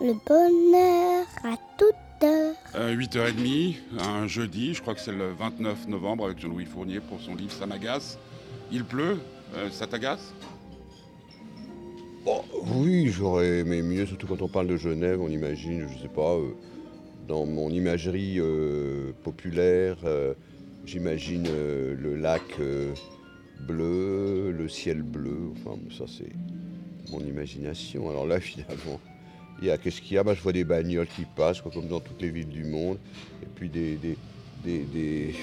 Le bonheur à toute heure. Euh, 8h30, un jeudi, je crois que c'est le 29 novembre, avec Jean-Louis Fournier pour son livre Ça m'agace. Il pleut, euh, ça t'agace? Oh, oui, j'aurais aimé mieux, surtout quand on parle de Genève, on imagine, je sais pas, euh, dans mon imagerie euh, populaire, euh, j'imagine euh, le lac euh, bleu, le ciel bleu, enfin ça c'est mon imagination. Alors là, finalement, il y a qu'est-ce qu'il y a? Bah, Je vois des bagnoles qui passent, quoi, comme dans toutes les villes du monde, et puis des, des- des- des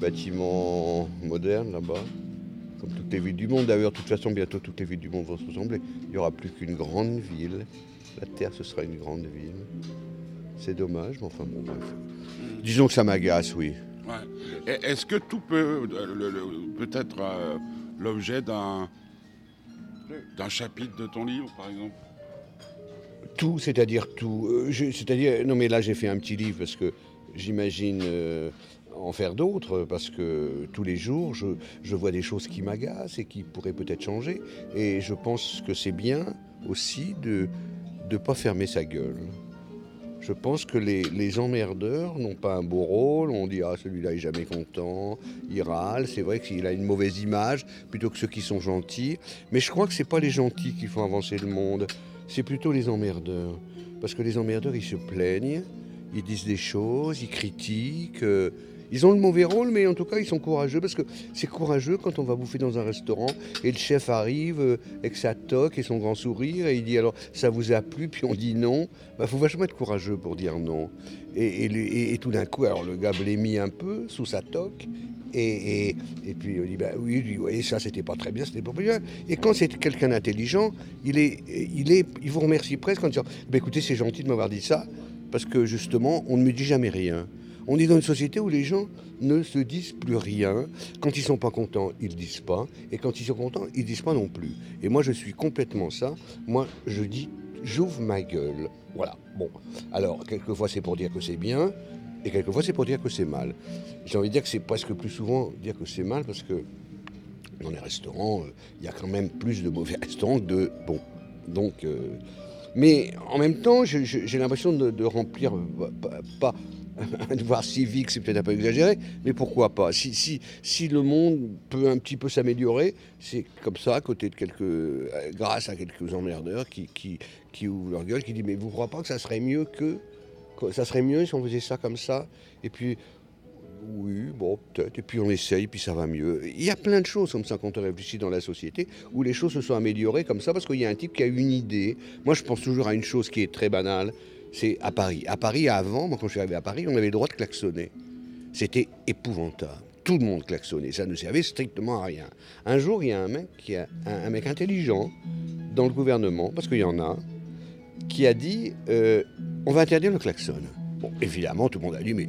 bâtiments modernes là-bas. Comme toutes les villes du monde. D'ailleurs, de toute façon, bientôt toutes les villes du monde vont se ressembler. Il n'y aura plus qu'une grande ville. La Terre, ce sera une grande ville. C'est dommage, mais enfin bon, bref. Disons que ça m'agace, oui. Ouais. Est-ce que tout peut, euh, peut être euh, l'objet d'un chapitre de ton livre, par exemple? Tout, c'est-à-dire tout. Euh, c'est-à-dire, non mais là j'ai fait un petit livre parce que j'imagine euh, en faire d'autres parce que tous les jours je, je vois des choses qui m'agacent et qui pourraient peut-être changer. Et je pense que c'est bien aussi de ne pas fermer sa gueule. Je pense que les, les emmerdeurs n'ont pas un beau rôle. On dit ah celui-là est jamais content, il râle. C'est vrai qu'il a une mauvaise image plutôt que ceux qui sont gentils. Mais je crois que c'est pas les gentils qui font avancer le monde c'est plutôt les emmerdeurs. Parce que les emmerdeurs, ils se plaignent, ils disent des choses, ils critiquent. Ils ont le mauvais rôle, mais en tout cas, ils sont courageux. Parce que c'est courageux quand on va bouffer dans un restaurant et le chef arrive euh, avec sa toque et son grand sourire et il dit alors ça vous a plu, puis on dit non. Il faut vachement être courageux pour dire non. Et, et et- tout d'un coup, alors le gars blémit un peu sous sa toque. Et, puis on dit bah oui, ça c'était pas très bien, c'était pas bien. Et quand c'est quelqu'un d'intelligent, il est, il est, il vous remercie presque en disant bah, écoutez, c'est gentil de m'avoir dit ça, parce que justement, on ne me dit jamais rien. On est dans une société où les gens ne se disent plus rien. Quand ils sont pas contents, ils disent pas. Et quand ils sont contents, ils disent pas non plus. Et moi, je suis complètement ça. Moi, je dis, j'ouvre ma gueule. Voilà. Bon. Alors, quelquefois, c'est pour dire que c'est bien. Et quelquefois, c'est pour dire que c'est mal. J'ai envie de dire que c'est presque plus souvent dire que c'est mal parce que dans les restaurants, euh, il y a quand même plus de mauvais restaurants que de bons. Donc, euh, mais en même temps, j'ai l'impression de, remplir, euh, pas un devoir civique, c'est peut-être un peu exagéré, mais pourquoi pas? Si, si, si le monde peut un petit peu s'améliorer, c'est comme ça, à côté de quelques, euh, grâce à quelques emmerdeurs qui, qui, qui ouvrent leur gueule, qui disent mais vous ne croyez pas que ça serait mieux que, ça serait mieux si on faisait ça comme ça? Et puis oui, bon, peut-être. Et puis on essaye, puis ça va mieux. Il y a plein de choses comme ça quand on réfléchit dans la société, où les choses se sont améliorées comme ça, parce qu'il y a un type qui a une idée. Moi, je pense toujours à une chose qui est très banale, c'est à Paris. À Paris, avant, moi, quand je suis arrivé à Paris, on avait le droit de klaxonner. C'était épouvantable. Tout le monde klaxonnait, ça ne servait strictement à rien. Un jour, il y a un mec, qui a, un, mec intelligent dans le gouvernement, parce qu'il y en a, qui a dit euh, on va interdire le klaxon. Bon, évidemment, tout le monde a dit mais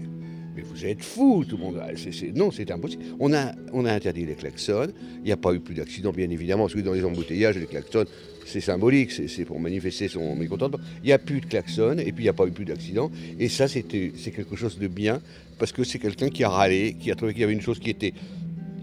vous êtes fous, tout le monde. a- c'est- non, c'est impossible. On a, on a interdit les klaxons. Il n'y a pas eu plus d'accidents, bien évidemment, parce que dans les embouteillages, les klaxons, c'est symbolique, c'est pour manifester son mécontentement. Il n'y a plus de klaxons, et puis il n'y a pas eu plus d'accidents. Et ça, c'est quelque chose de bien, parce que c'est quelqu'un qui a râlé, qui a trouvé qu'il y avait une chose qui était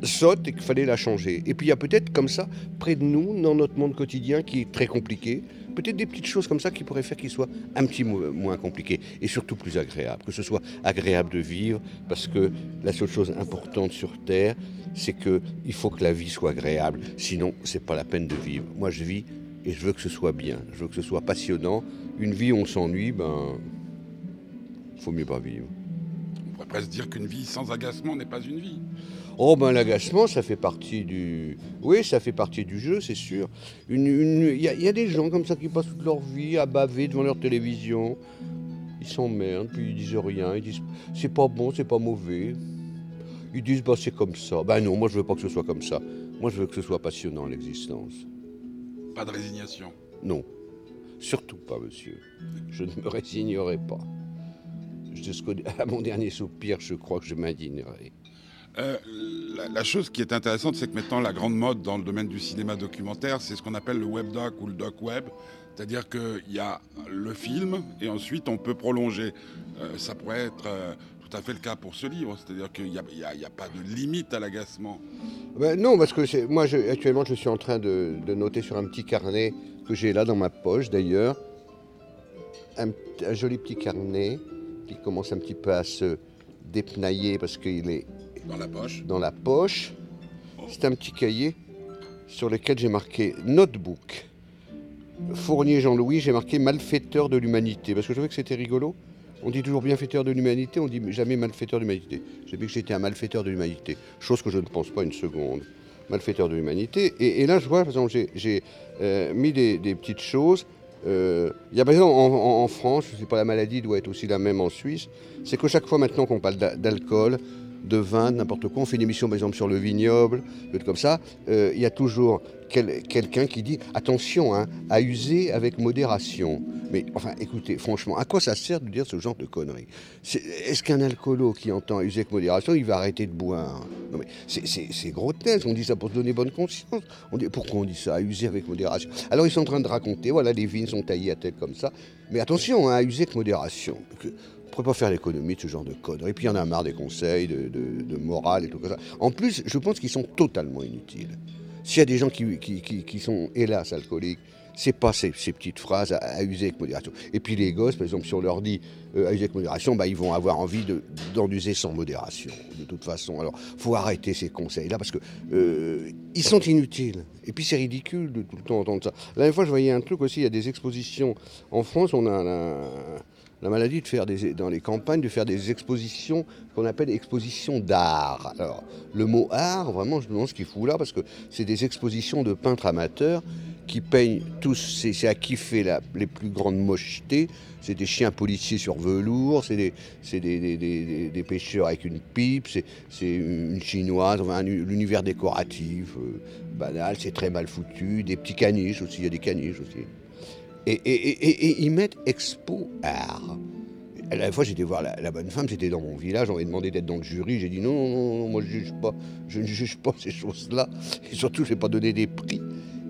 sotte et qu'il fallait la changer. Et puis il y a peut-être comme ça, près de nous, dans notre monde quotidien qui est très compliqué, peut-être des petites choses comme ça qui pourraient faire qu'il soit un petit mo- moins compliqué et surtout plus agréable, que ce soit agréable de vivre, parce que la seule chose importante sur Terre, c'est qu'il faut que la vie soit agréable, sinon c'est pas la peine de vivre. Moi je vis et je veux que ce soit bien, je veux que ce soit passionnant. Une vie où on s'ennuie, ben, faut mieux pas vivre. On pourrait presque dire qu'une vie sans agacement n'est pas une vie. Oh ben l'agacement, ça fait partie du... Oui, ça fait partie du jeu, c'est sûr. Une- une- Il y, a- il y a des gens comme ça qui passent toute leur vie à baver devant leur télévision. Ils s'emmerdent, puis ils disent rien. Ils disent c'est pas bon, c'est pas mauvais. Ils disent bah c'est comme ça. Ben non, moi je veux pas que ce soit comme ça. Moi je veux que ce soit passionnant l'existence. Pas de résignation. Non, surtout pas, monsieur. Je ne me résignerai pas. Jusqu'au- à mon dernier soupir, je crois que je m'indignerai. Euh, la, la chose qui est intéressante, c'est que maintenant, la grande mode dans le domaine du cinéma documentaire, c'est ce qu'on appelle le web doc ou le doc web. C'est-à-dire qu'il y a le film et ensuite on peut prolonger. Euh, ça pourrait être euh, tout à fait le cas pour ce livre. C'est-à-dire qu'il n'y a pas de limite à l'agacement. Ben non, parce que moi, je- actuellement, je suis en train de, de noter sur un petit carnet que j'ai là dans ma poche, d'ailleurs. un, un joli petit carnet qui commence un petit peu à se dépenailler parce qu'il est Dans la poche. dans la poche. C'est un petit cahier sur lequel j'ai marqué notebook. Fournier Jean-Louis, j'ai marqué malfaiteur de l'humanité parce que je trouvais que c'était rigolo. On dit toujours bienfaiteur de l'humanité, on dit jamais malfaiteur de l'humanité. J'ai vu que j'étais un malfaiteur de l'humanité, chose que je ne pense pas une seconde. Malfaiteur de l'humanité. Et, là, je vois, par exemple, j'ai- euh, mis des, petites choses. Euh, Il y a par exemple en, en- France, je ne sais pas, la maladie doit être aussi la même en Suisse, c'est que chaque fois maintenant qu'on parle d'a- d'alcool, de vin, de n'importe quoi, on fait une émission par exemple sur le vignoble, comme ça, euh, il y a toujours quel- quelqu'un qui dit attention hein, à user avec modération. Mais enfin, écoutez, franchement, à quoi ça sert de dire ce genre de conneries? Est-ce qu'un alcoolo qui entend user avec modération, il va arrêter de boire? Non mais c'est- c'est grotesque, on dit ça pour se donner bonne conscience. On dit, pourquoi on dit ça, à user avec modération? Alors ils sont en train de raconter, voilà, les vignes sont taillées à tête comme ça. Mais attention, hein, à user avec modération. Pourrait pas faire l'économie de ce genre de conneries. Et puis il y en a marre des conseils, de, morale et tout comme ça. En plus, je pense qu'ils sont totalement inutiles. S'il y a des gens qui, sont, hélas, alcooliques, c'est pas ces, petites phrases à, user avec modération. Et puis les gosses, par exemple, si on leur dit euh, à user avec modération, bah, ils vont avoir envie de- d'en user sans modération, de toute façon. Alors, faut arrêter ces conseils-là parce que euh, ils sont inutiles. Et puis c'est ridicule de tout le temps entendre ça. La dernière fois, je voyais un truc aussi, il y a des expositions. En France, on a la, la maladie de faire des, dans les campagnes, de faire des expositions qu'on appelle expositions d'art. Alors, le mot art, vraiment, je me demande ce qu'il fout là, parce que c'est des expositions de peintres amateurs qui peignent tous, c'est à kiffer la, les plus grandes mochetés. C'est des chiens policiers sur velours, c'est des, pêcheurs avec une pipe, c'est une chinoise, enfin, un- l'univers décoratif, euh, banal, c'est très mal foutu. Des petits caniches aussi, il y a des caniches aussi. Et, ils mettent Expo Art. La fois, j'étais voir la, bonne femme, c'était dans mon village, on m'avait demandé d'être dans le jury. J'ai dit non, non, non, moi je juge pas, je ne juge pas ces choses-là. Et surtout, je ne vais pas donner des prix.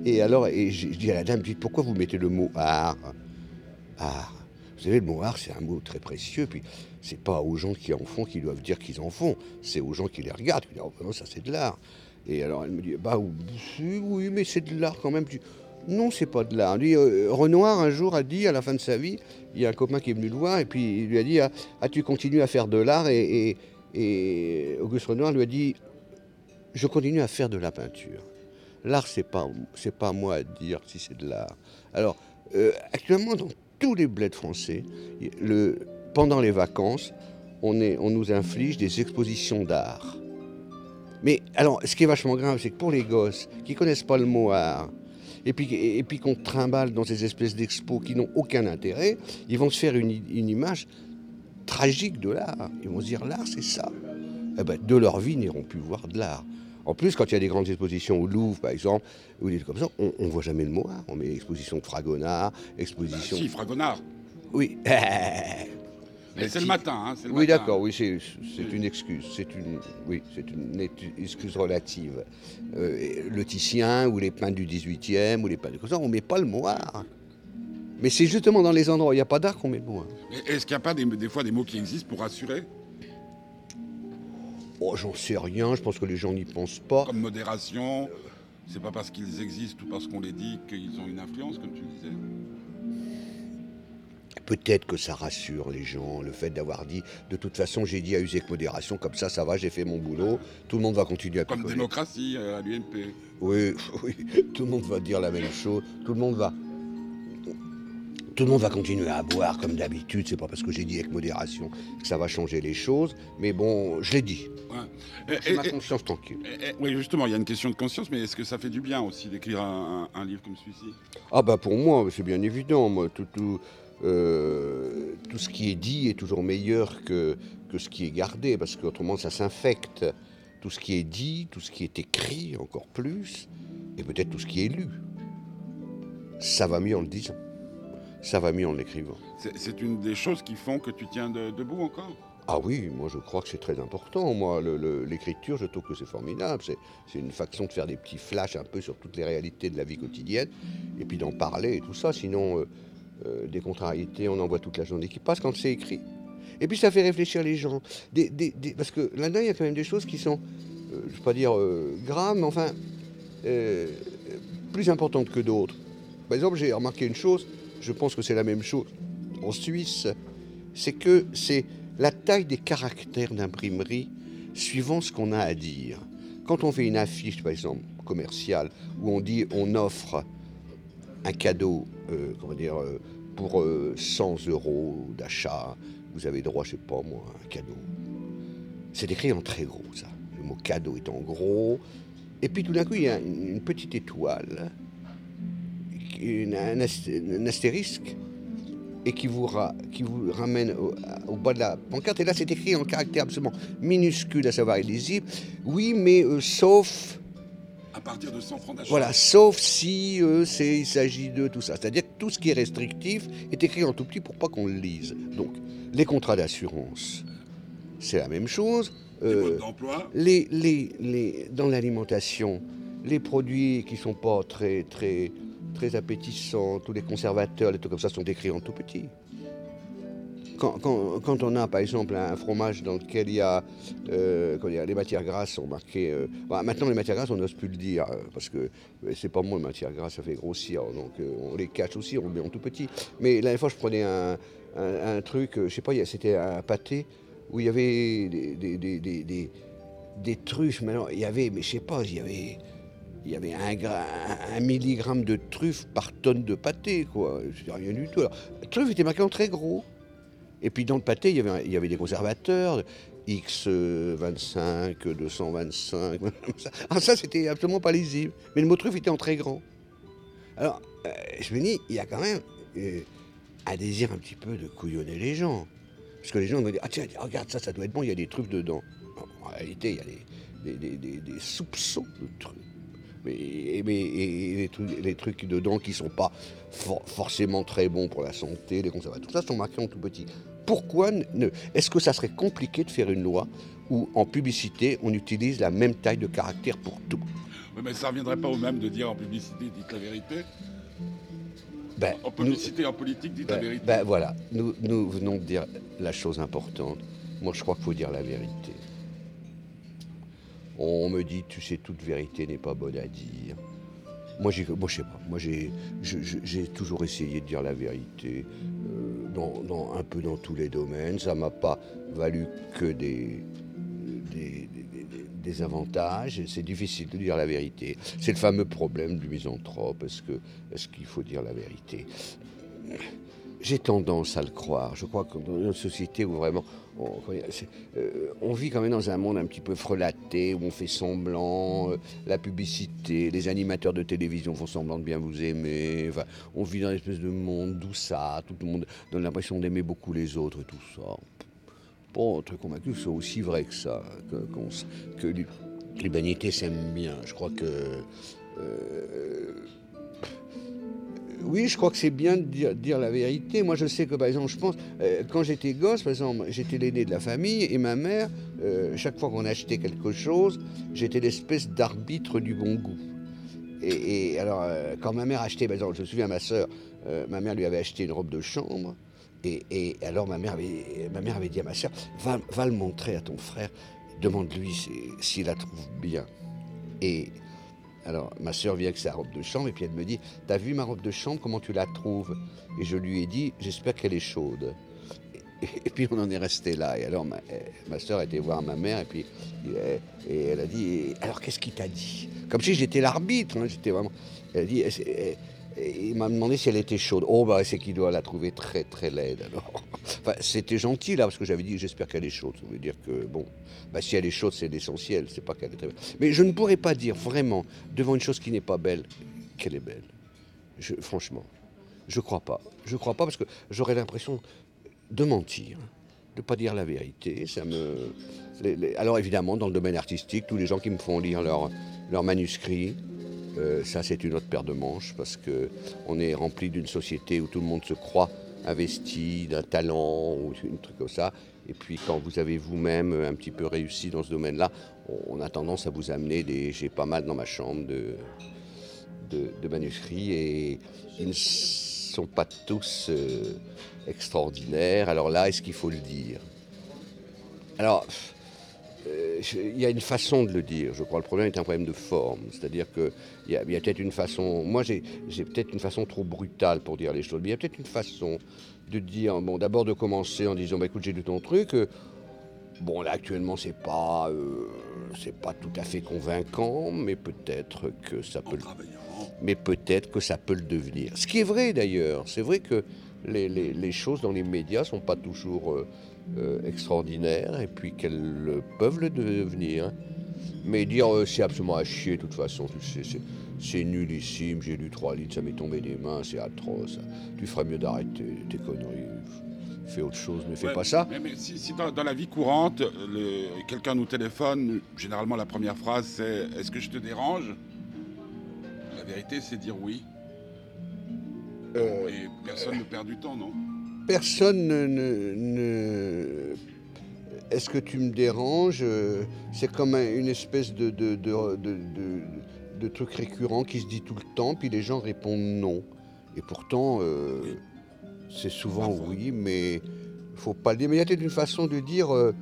Et alors, je dis à la dame, dites pourquoi vous mettez le mot art? Art. Vous savez, le mot art, c'est un mot très précieux. Puis, c'est pas aux gens qui en font qui doivent dire qu'ils en font. C'est aux gens qui les regardent qui disent, oh, non, ça c'est de l'art. Et alors, elle me dit, bah oui, mais c'est de l'art quand même. Non, c'est pas de l'art. Euh, Renoir, un jour, a dit, à la fin de sa vie, il y a un copain qui est venu le voir, et puis il lui a dit, ah, ah, tu continues à faire de l'art et, Auguste Renoir lui a dit, je continue à faire de la peinture. L'art, c'est pas, pas moi à dire si c'est de l'art. Alors, euh, actuellement, dans tous les bleds français, pendant les vacances, on, on nous inflige des expositions d'art. Mais alors, ce qui est vachement grave, c'est que pour les gosses qui connaissent pas le mot art, et puis, et, puis qu'on trimballe dans ces espèces d'expos qui n'ont aucun intérêt, ils vont se faire une, une image tragique de l'art. Ils vont se dire, l'art, c'est ça. Eh ben, de leur vie, ils n'iront plus voir de l'art. En plus, quand il y a des grandes expositions au Louvre, par exemple, ou des trucs comme ça, on ne voit jamais le mot art. On met exposition de Fragonard, exposition... Si, Fragonard. Oui. Mais c'est le matin, hein, c'est le Oui, d'accord, oui, c'est c'est une excuse. C'est une, oui, c'est une excuse relative. Euh, le Titien ou les peintres du 18e ou les peintres ça, on met pas le art. Mais c'est justement dans les endroits où il n'y a pas d'art qu'on met le. Mais Est-ce qu'il n'y a pas des, des fois des mots qui existent pour rassurer Oh, j'en sais rien, je pense que les gens n'y pensent pas. Comme modération C'est pas parce qu'ils existent ou parce qu'on les dit qu'ils ont une influence, comme tu disais Peut-être que ça rassure les gens, le fait d'avoir dit, de toute façon, j'ai dit à user avec modération, comme ça, ça va, j'ai fait mon boulot, tout le monde va continuer à Comme picoler. démocratie euh, à l'UMP. Oui, oui, tout le monde va dire la même chose. Tout le monde va. Tout le monde va continuer à boire comme d'habitude. C'est pas parce que j'ai dit avec modération que ça va changer les choses. Mais bon, je l'ai dit. Ouais. Et- et- ma conscience tranquille. et- oui, justement, il y a une question de conscience, mais est-ce que ça fait du bien aussi d'écrire un, un- un livre comme celui-ci? Ah bah pour moi, c'est bien évident. Moi, tout, tout, euh, tout ce qui est dit est toujours meilleur que, que ce qui est gardé, parce qu'autrement ça s'infecte. Tout ce qui est dit, tout ce qui est écrit, encore plus, et peut-être tout ce qui est lu. Ça va mieux en le disant. Ça va mieux en l'écrivant. C'est- une des choses qui font que tu tiens de- debout encore? Ah oui, moi je crois que c'est très important. Moi, l'écriture, je trouve que c'est formidable. C'est, c'est une façon de faire des petits flashs un peu sur toutes les réalités de la vie quotidienne, et puis d'en parler et tout ça. Sinon, euh, euh, des contrariétés, on en voit toute la journée qui passe quand c'est écrit. Et puis ça fait réfléchir les gens. Parce que là-dedans, il y a quand même des choses qui sont, euh, je ne vais pas dire euh, graves, mais enfin, plus importantes que d'autres. Par exemple, j'ai remarqué une chose, je pense que c'est la même chose en Suisse, c'est que c'est la taille des caractères d'imprimerie suivant ce qu'on a à dire. Quand on fait une affiche, par exemple, commerciale, où on dit on offre un cadeau, euh, comment dire, euh, pour euh, 100 euros d'achat, vous avez droit, je sais pas moi, à un cadeau. C'est écrit en très gros, ça. Le mot cadeau est en gros. Et puis tout d'un coup, il y a une, petite étoile, un, ast- un astérisque, et qui vous, ramène au, bas de la pancarte. Et là, c'est écrit en caractère absolument minuscule, à savoir illisible. Oui, mais euh, sauf, À partir de 100 francs d'achat. voilà, sauf si euh, c'est, il s'agit de tout ça. C'est-à-dire que tout ce qui est restrictif est écrit en tout petit pour pas qu'on le lise. Donc, les contrats d'assurance, c'est la même chose. Les Euh, les, les, les, dans l'alimentation, les produits qui sont pas très, très, très appétissants, tous les conservateurs, les trucs comme ça sont écrits en tout petit. Quand, on a par exemple un fromage dans lequel il y a, euh, les matières grasses sont marquées. euh, bah, maintenant les matières grasses on n'ose plus le dire euh, parce que c'est pas moi les matières grasses ça fait grossir donc on les cache aussi on le met en tout petit. Mais la dernière fois je prenais un, truc, je sais pas, c'était un pâté où il y avait des, des, des- des- truffes. Maintenant, il y avait, mais je sais pas, il y avait, il y avait un, gra- un- un milligramme de truffes par tonne de pâté, quoi. C'est rien du tout. Alors, truffe était marquée en très gros. Et puis dans le pâté, il y avait, des conservateurs, X25, 225. comme ça. Alors ça, c'était absolument pas lisible. Mais le mot truffe était en très grand. Alors, euh, je me dis, il y a quand même euh, un désir un petit peu de couillonner les gens. Parce que les gens vont dire, ah tiens, regarde ça, ça doit être bon, il y a des trucs dedans. En réalité, il y a des, soupçons de trucs. Mais, et, les, trucs, dedans qui ne sont pas for- forcément très bons pour la santé, les conservateurs, tout ça sont marqués en tout petit. Pourquoi ne, Est-ce que ça serait compliqué de faire une loi où en publicité, on utilise la même taille de caractère pour tout? Oui, mais ça reviendrait pas au même de dire en publicité, dites la vérité. ben, En publicité, en politique, dites la Ben, vérité. ben voilà, nous, nous venons de dire la chose importante. Moi, je crois qu'il faut dire la vérité. On me dit, tu sais, toute vérité n'est pas bonne à dire. Moi, j'ai, moi je sais pas. Moi, j'ai toujours essayé de dire la vérité, euh, un peu dans tous les domaines. Ça m'a pas valu que des, des, avantages. C'est difficile de dire la vérité. C'est le fameux problème du misanthrope. Est-ce qu'il faut dire la vérité? J'ai tendance à le croire. Je crois que dans une société où vraiment euh, on vit quand même dans un monde un petit peu frelaté, où on fait semblant, euh, la publicité, les animateurs de télévision font semblant de bien vous aimer. Enfin, on vit dans une espèce de monde d'où ça, tout le monde donne l'impression d'aimer beaucoup les autres et tout ça. Bon, très convaincu que c'est aussi vrai que ça, que, l'humanité s'aime bien. Je crois que euh, oui, je crois que c'est bien de dire, la vérité. Moi, je sais que, par exemple, je pense, euh, quand j'étais gosse, par exemple, j'étais l'aîné de la famille et ma mère, euh, chaque fois qu'on achetait quelque chose, j'étais l'espèce d'arbitre du bon goût. Et, alors, euh, quand ma mère achetait, par exemple, je me souviens, ma soeur, ma mère lui avait acheté une robe de chambre. Et, alors, ma mère, avait, ma mère avait dit à ma soeur, va, le montrer à ton frère, demande-lui si- s'il la trouve bien. Et alors, ma sœur vient avec sa robe de chambre et puis elle me dit T'as vu ma robe de chambre Comment tu la trouves? Et je lui ai dit J'espère qu'elle est chaude. Et, puis on en est resté là. Et alors, ma, euh, ma sœur était voir ma mère et puis euh, et elle a dit Alors, qu'est-ce qu'il t'a dit? Comme si j'étais l'arbitre. hein, j'étais vraiment. Elle dit Il m'a demandé si elle était chaude. Oh, bah, c'est qu'il doit la trouver très, très laide. Alors, enfin, c'était gentil là, parce que j'avais dit J'espère qu'elle est chaude. Ça veut dire que, bon, bah, si elle est chaude, c'est l'essentiel. C'est pas qu'elle est très belle. Mais je ne pourrais pas dire vraiment, devant une chose qui n'est pas belle, qu'elle est belle. Franchement, je crois pas. Je crois pas parce que j'aurais l'impression de mentir, de pas dire la vérité. Ça me. Alors évidemment, dans le domaine artistique, tous les gens qui me font lire leurs leur manuscrits, euh, ça c'est une autre paire de manches parce que on est rempli d'une société où tout le monde se croit investi d'un talent ou un truc comme ça. Et puis quand vous avez vous-même un petit peu réussi dans ce domaine-là, on, a tendance à vous amener des. J'ai pas mal dans ma chambre de, de, manuscrits et ils ne sont pas tous euh, extraordinaires. Alors là, est-ce qu'il faut le dire? Alors, il y a une façon de le dire. Je crois le problème est un problème de forme. C'est-à-dire qu'il y a, peut-être une façon. Moi, j'ai peut-être une façon trop brutale pour dire les choses. Mais il y a peut-être une façon de dire. Bon, d'abord de commencer en disant bah, écoute, j'ai lu ton truc. Euh, bon, là, actuellement, c'est pas, euh, pas tout à fait convaincant, mais peut-être que ça peut. Le, mais peut-être que ça peut le devenir. Ce qui est vrai d'ailleurs. C'est vrai que les, choses dans les médias sont pas toujours. Euh, extraordinaire et puis qu'elles peuvent le devenir. Mais dire euh, c'est absolument à chier de toute façon, c'est nullissime, j'ai lu trois litres, ça m'est tombé des mains, c'est atroce. Tu ferais mieux d'arrêter tes conneries. Fais autre chose, mais fais pas ça. Mais, si, dans, la vie courante, quelqu'un nous téléphone, généralement la première phrase c'est Est-ce que je te dérange? La vérité c'est dire oui. Euh, et personne ne perd du temps, non? Personne ne, Est-ce que tu me déranges C'est comme une espèce de, de, de, truc récurrent qui se dit tout le temps, puis les gens répondent non. Et pourtant, euh, c'est souvent oui, mais il faut pas le dire. Mais il y a peut-être une façon de dire, euh,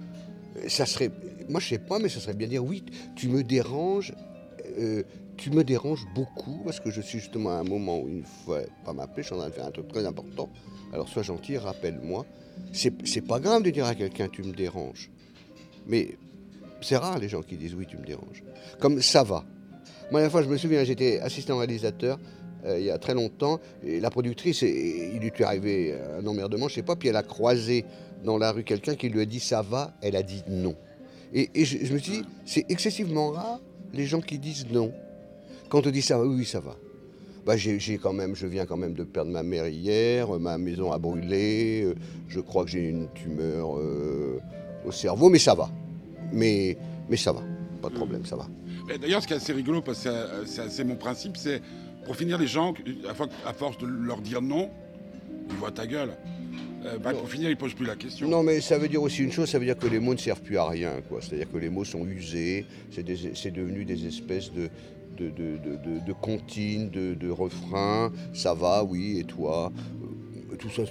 ça serait, moi je sais pas, mais ça serait bien dire oui, tu me déranges, euh, tu me déranges beaucoup parce que je suis justement à un moment où il ne faut pas m'appeler, je suis en train de faire un truc très important. Alors sois gentil, rappelle-moi. C'est pas grave de dire à quelqu'un tu me déranges. Mais c'est rare les gens qui disent oui, tu me déranges. Comme ça va. Moi, la fois, je me souviens, j'étais assistant réalisateur euh, il y a très longtemps, et la productrice, il lui est arrivé un emmerdement, je sais pas, puis elle a croisé dans la rue quelqu'un qui lui a dit ça va, elle a dit non. Et, je, me suis dit, c'est excessivement rare les gens qui disent non. Quand on dit ça va, oui, ça va. Bah, j'ai quand même, je viens quand même de perdre ma mère hier, ma maison a brûlé, euh, je crois que j'ai une tumeur euh, au cerveau, mais ça va. Mais, mais ça va, pas de problème, ça va. D'ailleurs, ce qui est assez rigolo, parce que c'est mon principe, c'est pour finir les gens, à force de leur dire non, ils voient ta gueule. Euh, bah, pour finir, ils ne posent plus la question. Non, mais ça veut dire aussi une chose, ça veut dire que les mots ne servent plus à rien. C'est-à-dire que les mots sont usés, c'est devenu des espèces de, de, de, de, comptines, de, refrains, ça va, oui, et toi? Euh, Tout ça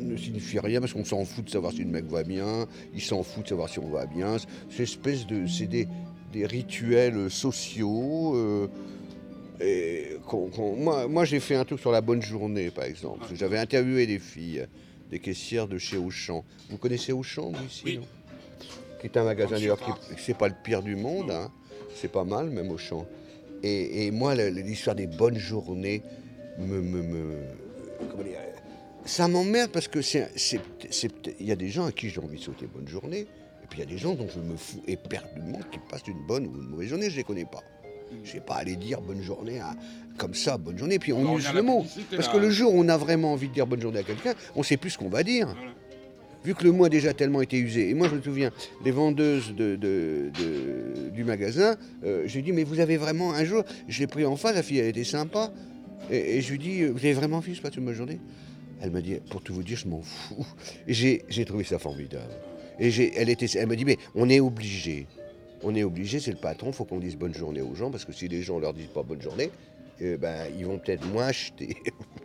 ne signifie rien parce qu'on s'en fout de savoir si le mec va bien, il s'en fout de savoir si on va bien. C'est espèce de, c'est des, rituels sociaux. Euh, et moi, moi j'ai fait un truc sur la bonne journée, par exemple. J'avais interviewé des filles, des caissières de chez Auchan. Vous connaissez Auchan, vous, ici oui. Qui est un magasin d'ailleurs qui c'est pas le pire du monde, hein. c'est pas mal, même Auchan. Et, moi, l'histoire des bonnes journées me. ça m'emmerde parce que c'est, il y a des gens à qui j'ai envie de sauter bonne journée, et puis il y a des gens dont je me fous éperdument qui passent une bonne ou une mauvaise journée, je ne les connais pas. Je ne vais pas aller dire bonne journée à, comme ça, bonne journée, puis on use le mot. Parce que le jour où on a vraiment envie de dire bonne journée à quelqu'un, on ne sait plus ce qu'on va dire vu que le mot a déjà tellement été usé, et moi je me souviens, les vendeuses de, du magasin, euh, je lui dis, mais vous avez vraiment un jour, je l'ai pris en face, la fille elle était sympa, et, je lui dis, vous avez vraiment envie de passer une bonne journée? Elle m'a dit, pour tout vous dire, je m'en fous. Et j'ai trouvé ça formidable. Et elle, était, elle m'a dit, mais on est obligé. On est obligé, c'est le patron, il faut qu'on dise bonne journée aux gens, parce que si les gens leur disent pas bonne journée, eh ben, ils vont peut-être moins acheter.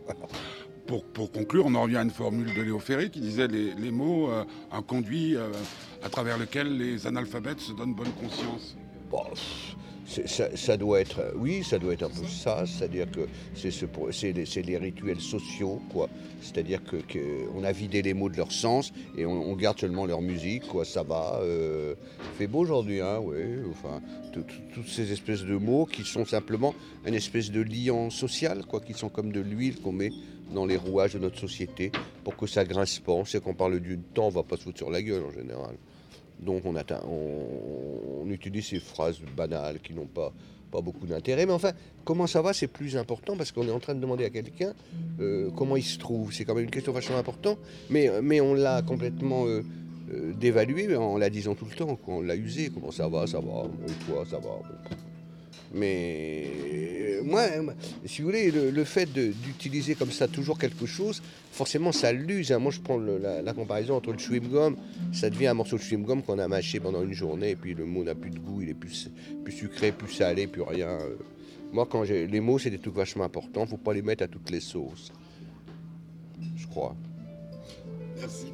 pour, conclure, on en revient à une formule de Léo Ferré qui disait les, mots, euh, un conduit euh, à travers lequel les analphabètes se donnent bonne conscience. ça, doit être, oui, ça doit être un peu ça, c'est-à-dire que c'est les, rituels sociaux, quoi. C'est-à-dire que, on a vidé les mots de leur sens et on, garde seulement leur musique, quoi. Ça va, euh, fait beau aujourd'hui, hein, oui. Enfin, toutes ces espèces de mots qui sont simplement une espèce de liant social, quoi, qui sont comme de l'huile qu'on met dans les rouages de notre société pour que ça grince pas. On sait qu'on parle du temps, on va pas se foutre sur la gueule en général. Donc on, utilise ces phrases banales qui n'ont pas, pas beaucoup d'intérêt. Mais enfin, comment ça va, c'est plus important parce qu'on est en train de demander à quelqu'un euh, comment il se trouve. C'est quand même une question vachement importante, mais, mais on l'a complètement euh, euh, dévalué en la disant tout le temps. On l'a usé. Comment ça va, ça va, et toi, ça va. Mais euh, moi, si vous voulez, le, fait d'utiliser comme ça toujours quelque chose, forcément ça l'use. Hein. Moi je prends la, comparaison entre le chewing-gum, ça devient un morceau de chewing-gum qu'on a mâché pendant une journée, et puis le mot n'a plus de goût, il est plus, plus sucré, plus salé, plus rien. Euh. Moi, quand j'ai les mots, c'est des trucs vachement importants, faut pas les mettre à toutes les sauces. Je crois. Merci.